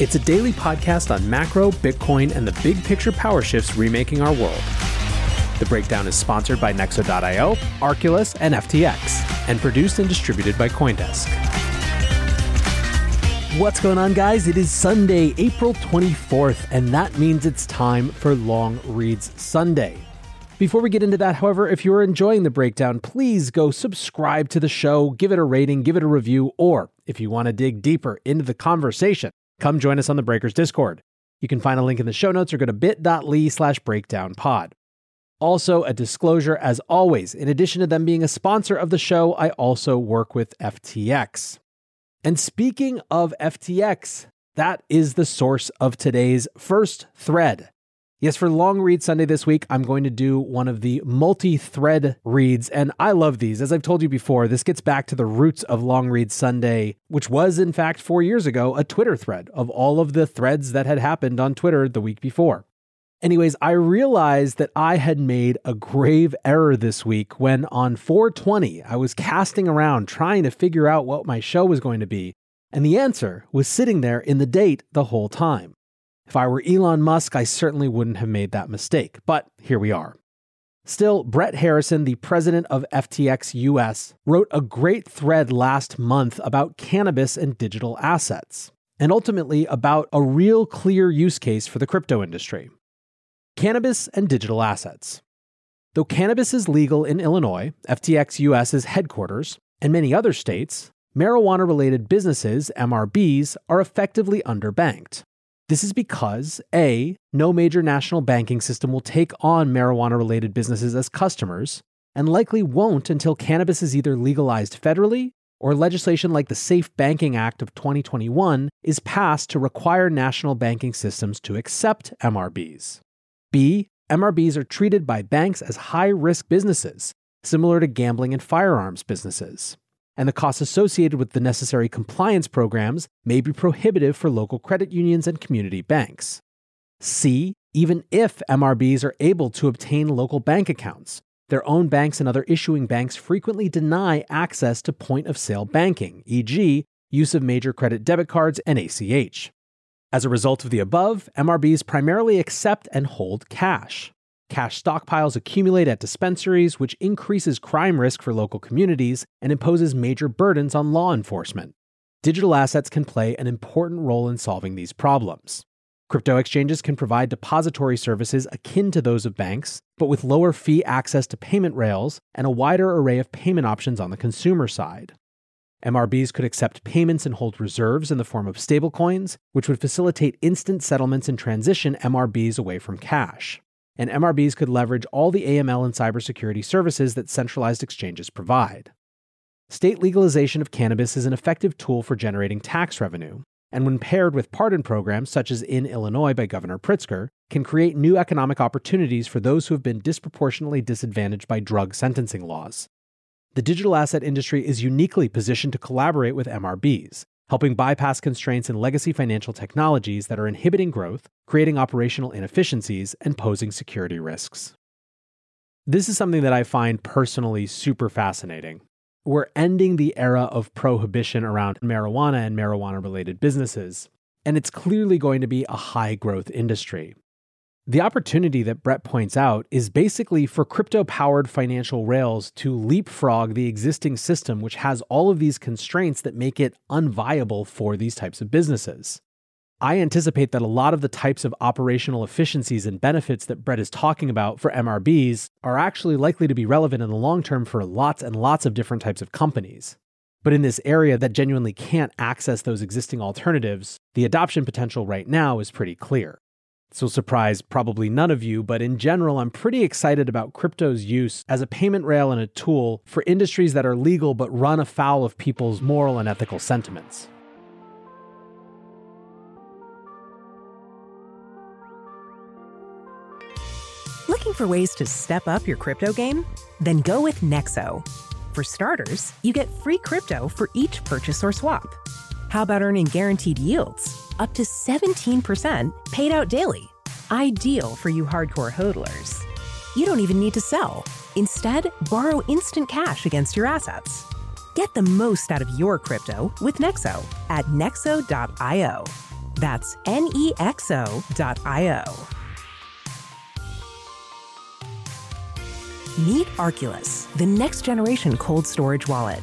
It's a daily podcast on macro, Bitcoin, and the big picture power shifts remaking our world. The Breakdown is sponsored by Nexo.io, Arculus, and FTX, and produced and distributed by Coindesk. What's going on, guys? It is Sunday, April 24th, and that means it's time for Long Reads Sunday. Before we get into that, however, if you're enjoying the breakdown, please go subscribe to the show, give it a rating, give it a review, or if you want to dig deeper into the conversation, come join us on the Breakers Discord. You can find a link in the show notes or go to bit.ly slash breakdownpod. Also, a disclosure as always, in addition to them being a sponsor of the show, I also work with FTX. And speaking of FTX, that is the source of today's first thread. Yes, for Long Read Sunday this week, I'm going to do one of the multi thread reads, and I love these. As I've told you before, this gets back to the roots of Long Read Sunday, which was, in fact, four years ago, a Twitter thread of all of the threads that had happened on Twitter the week before. Anyways, I realized that I had made a grave error this week when on 420, I was casting around trying to figure out what my show was going to be, and the answer was sitting there in the date the whole time. If I were Elon Musk, I certainly wouldn't have made that mistake, but here we are. Still, Brett Harrison, the president of FTX US, wrote a great thread last month about cannabis and digital assets, and ultimately about a real clear use case for the crypto industry. Cannabis and digital assets. Though cannabis is legal in Illinois, FTX US's headquarters, and many other states, marijuana related businesses, MRBs, are effectively underbanked. This is because A, no major national banking system will take on marijuana related businesses as customers, and likely won't until cannabis is either legalized federally or legislation like the Safe Banking Act of 2021 is passed to require national banking systems to accept MRBs. B, MRBs are treated by banks as high risk businesses, similar to gambling and firearms businesses and the costs associated with the necessary compliance programs may be prohibitive for local credit unions and community banks. C, even if MRBs are able to obtain local bank accounts, their own banks and other issuing banks frequently deny access to point of sale banking, e.g., use of major credit debit cards and ACH. As a result of the above, MRBs primarily accept and hold cash. Cash stockpiles accumulate at dispensaries, which increases crime risk for local communities and imposes major burdens on law enforcement. Digital assets can play an important role in solving these problems. Crypto exchanges can provide depository services akin to those of banks, but with lower fee access to payment rails and a wider array of payment options on the consumer side. MRBs could accept payments and hold reserves in the form of stablecoins, which would facilitate instant settlements and transition MRBs away from cash and MRBs could leverage all the AML and cybersecurity services that centralized exchanges provide. State legalization of cannabis is an effective tool for generating tax revenue, and when paired with pardon programs such as in Illinois by Governor Pritzker, can create new economic opportunities for those who have been disproportionately disadvantaged by drug sentencing laws. The digital asset industry is uniquely positioned to collaborate with MRBs, helping bypass constraints in legacy financial technologies that are inhibiting growth, creating operational inefficiencies, and posing security risks. This is something that I find personally super fascinating. we're ending the era of prohibition around marijuana and marijuana related businesses, and it's clearly going to be a high growth industry. The opportunity that Brett points out is basically for crypto powered financial rails to leapfrog the existing system, which has all of these constraints that make it unviable for these types of businesses. I anticipate that a lot of the types of operational efficiencies and benefits that Brett is talking about for MRBs are actually likely to be relevant in the long term for lots and lots of different types of companies. But in this area that genuinely can't access those existing alternatives, the adoption potential right now is pretty clear. This will surprise probably none of you, but in general, I'm pretty excited about crypto's use as a payment rail and a tool for industries that are legal but run afoul of people's moral and ethical sentiments. Looking for ways to step up your crypto game? Then go with Nexo. For starters, you get free crypto for each purchase or swap. How about earning guaranteed yields? Up to 17% paid out daily. Ideal for you hardcore hodlers. You don't even need to sell. Instead, borrow instant cash against your assets. Get the most out of your crypto with Nexo at nexo.io. That's N E X O.io. Meet Arculus, the next generation cold storage wallet.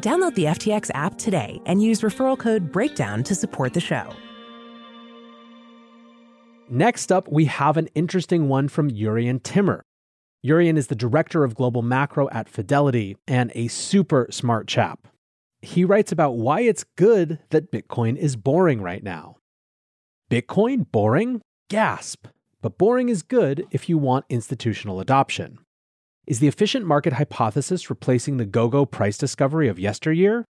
Download the FTX app today and use referral code BREAKDOWN to support the show. Next up, we have an interesting one from Jurrien Timmer. Jurrien is the director of global macro at Fidelity and a super smart chap. He writes about why it's good that Bitcoin is boring right now. Bitcoin boring? Gasp! But boring is good if you want institutional adoption. Is the efficient market hypothesis replacing the go go price discovery of yesteryear?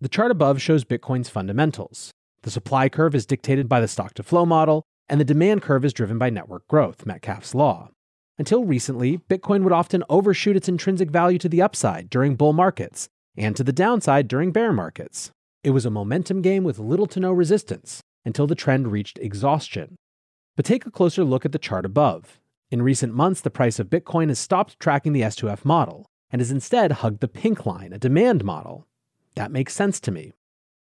The chart above shows Bitcoin's fundamentals. The supply curve is dictated by the stock to flow model, and the demand curve is driven by network growth, Metcalfe's law. Until recently, Bitcoin would often overshoot its intrinsic value to the upside during bull markets and to the downside during bear markets. It was a momentum game with little to no resistance until the trend reached exhaustion. But take a closer look at the chart above. In recent months, the price of Bitcoin has stopped tracking the S2F model and has instead hugged the pink line, a demand model. That makes sense to me.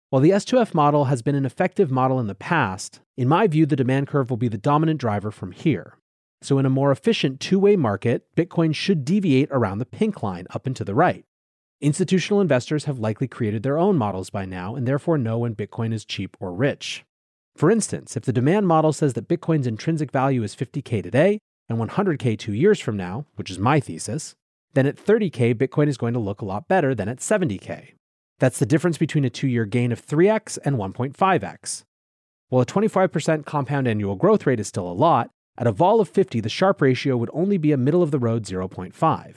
While the S2F model has been an effective model in the past, in my view, the demand curve will be the dominant driver from here. So, in a more efficient two way market, Bitcoin should deviate around the pink line up and to the right. Institutional investors have likely created their own models by now and therefore know when Bitcoin is cheap or rich. For instance, if the demand model says that Bitcoin's intrinsic value is 50K today, and 100K two years from now, which is my thesis, then at 30K, Bitcoin is going to look a lot better than at 70K. That's the difference between a two year gain of 3x and 1.5x. While a 25% compound annual growth rate is still a lot, at a vol of 50, the Sharpe ratio would only be a middle of the road 0.5.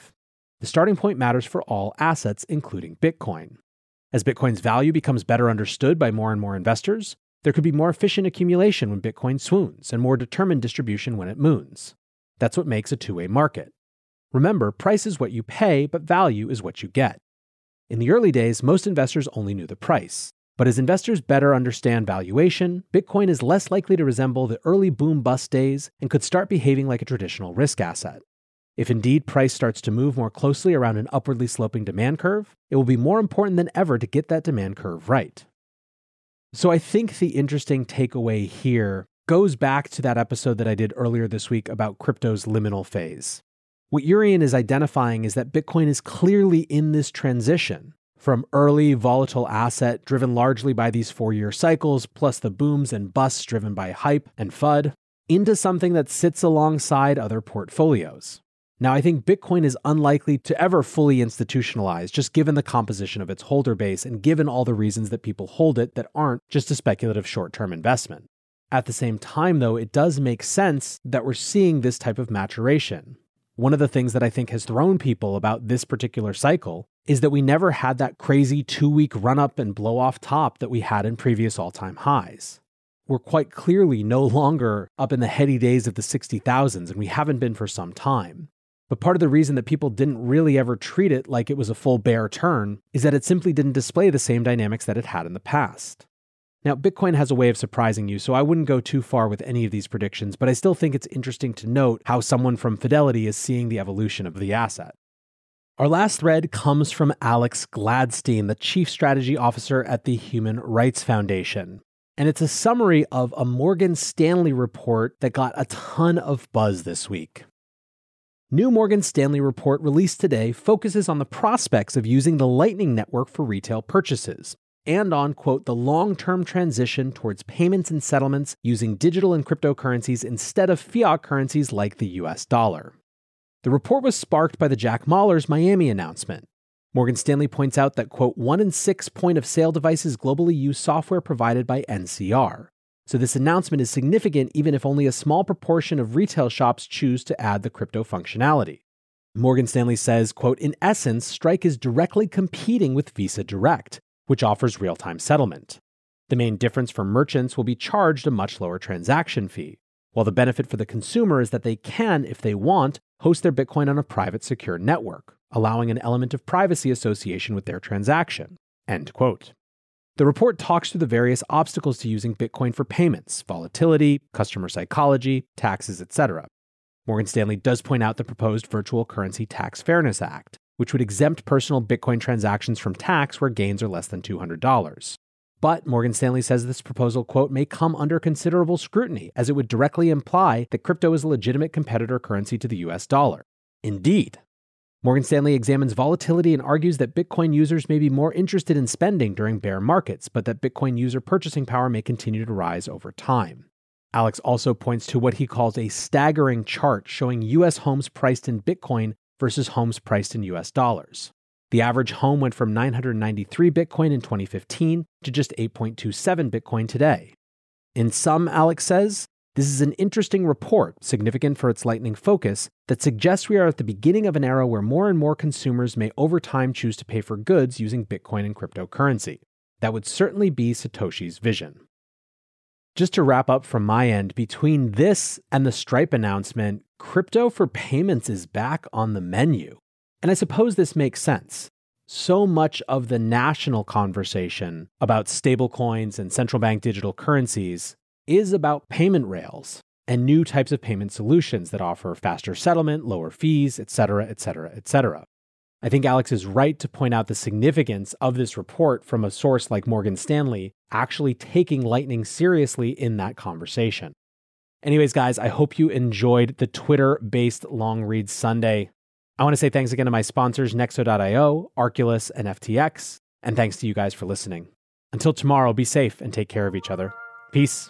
The starting point matters for all assets, including Bitcoin. As Bitcoin's value becomes better understood by more and more investors, there could be more efficient accumulation when Bitcoin swoons and more determined distribution when it moons. That's what makes a two way market. Remember, price is what you pay, but value is what you get. In the early days, most investors only knew the price. But as investors better understand valuation, Bitcoin is less likely to resemble the early boom bust days and could start behaving like a traditional risk asset. If indeed price starts to move more closely around an upwardly sloping demand curve, it will be more important than ever to get that demand curve right. So I think the interesting takeaway here goes back to that episode that I did earlier this week about crypto's liminal phase. What Jurrien is identifying is that Bitcoin is clearly in this transition From early volatile asset driven largely by these four year cycles, plus the booms and busts driven by hype and FUD, into something that sits alongside other portfolios. Now, I think Bitcoin is unlikely to ever fully institutionalize, just given the composition of its holder base and given all the reasons that people hold it that aren't just a speculative short term investment. At the same time, though, it does make sense that we're seeing this type of maturation. One of the things that I think has thrown people about this particular cycle is that we never had that crazy two week run up and blow off top that we had in previous all time highs. We're quite clearly no longer up in the heady days of the 60,000s, and we haven't been for some time. But part of the reason that people didn't really ever treat it like it was a full bear turn is that it simply didn't display the same dynamics that it had in the past. Now, Bitcoin has a way of surprising you, so I wouldn't go too far with any of these predictions, but I still think it's interesting to note how someone from Fidelity is seeing the evolution of the asset. Our last thread comes from Alex Gladstein, the Chief Strategy Officer at the Human Rights Foundation. And it's a summary of a Morgan Stanley report that got a ton of buzz this week. New Morgan Stanley report released today focuses on the prospects of using the Lightning Network for retail purchases and on, quote, the long term transition towards payments and settlements using digital and cryptocurrencies instead of fiat currencies like the US dollar. The report was sparked by the Jack Mallers Miami announcement. Morgan Stanley points out that, quote, one in six point of sale devices globally use software provided by NCR. So this announcement is significant even if only a small proportion of retail shops choose to add the crypto functionality. Morgan Stanley says, quote, in essence, Strike is directly competing with Visa Direct, which offers real-time settlement. The main difference for merchants will be charged a much lower transaction fee, while the benefit for the consumer is that they can, if they want, host their Bitcoin on a private secure network, allowing an element of privacy association with their transaction. End quote. The report talks through the various obstacles to using Bitcoin for payments, volatility, customer psychology, taxes, etc. Morgan Stanley does point out the proposed Virtual Currency Tax Fairness Act, which would exempt personal Bitcoin transactions from tax where gains are less than $200. But Morgan Stanley says this proposal, quote, may come under considerable scrutiny, as it would directly imply that crypto is a legitimate competitor currency to the US dollar. Indeed, Morgan Stanley examines volatility and argues that Bitcoin users may be more interested in spending during bear markets, but that Bitcoin user purchasing power may continue to rise over time. Alex also points to what he calls a staggering chart showing US homes priced in Bitcoin versus homes priced in US dollars. The average home went from 993 Bitcoin in 2015 to just 8.27 Bitcoin today. In sum, Alex says, this is an interesting report, significant for its lightning focus, that suggests we are at the beginning of an era where more and more consumers may over time choose to pay for goods using Bitcoin and cryptocurrency. That would certainly be Satoshi's vision. Just to wrap up from my end, between this and the Stripe announcement, crypto for payments is back on the menu. And I suppose this makes sense. So much of the national conversation about stablecoins and central bank digital currencies is about payment rails and new types of payment solutions that offer faster settlement, lower fees, et cetera, et cetera, et cetera. I think Alex is right to point out the significance of this report from a source like Morgan Stanley actually taking Lightning seriously in that conversation. Anyways, guys, I hope you enjoyed the Twitter based long read Sunday. I want to say thanks again to my sponsors, Nexo.io, Arculus, and FTX. And thanks to you guys for listening. Until tomorrow, be safe and take care of each other. Peace.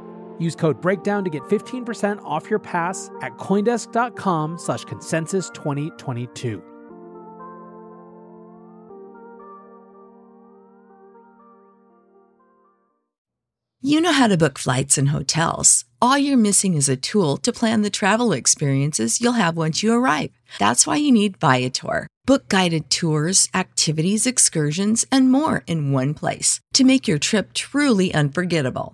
Use code BREAKDOWN to get 15% off your pass at Coindesk.com slash consensus 2022. You know how to book flights and hotels. All you're missing is a tool to plan the travel experiences you'll have once you arrive. That's why you need Viator. Book guided tours, activities, excursions, and more in one place to make your trip truly unforgettable.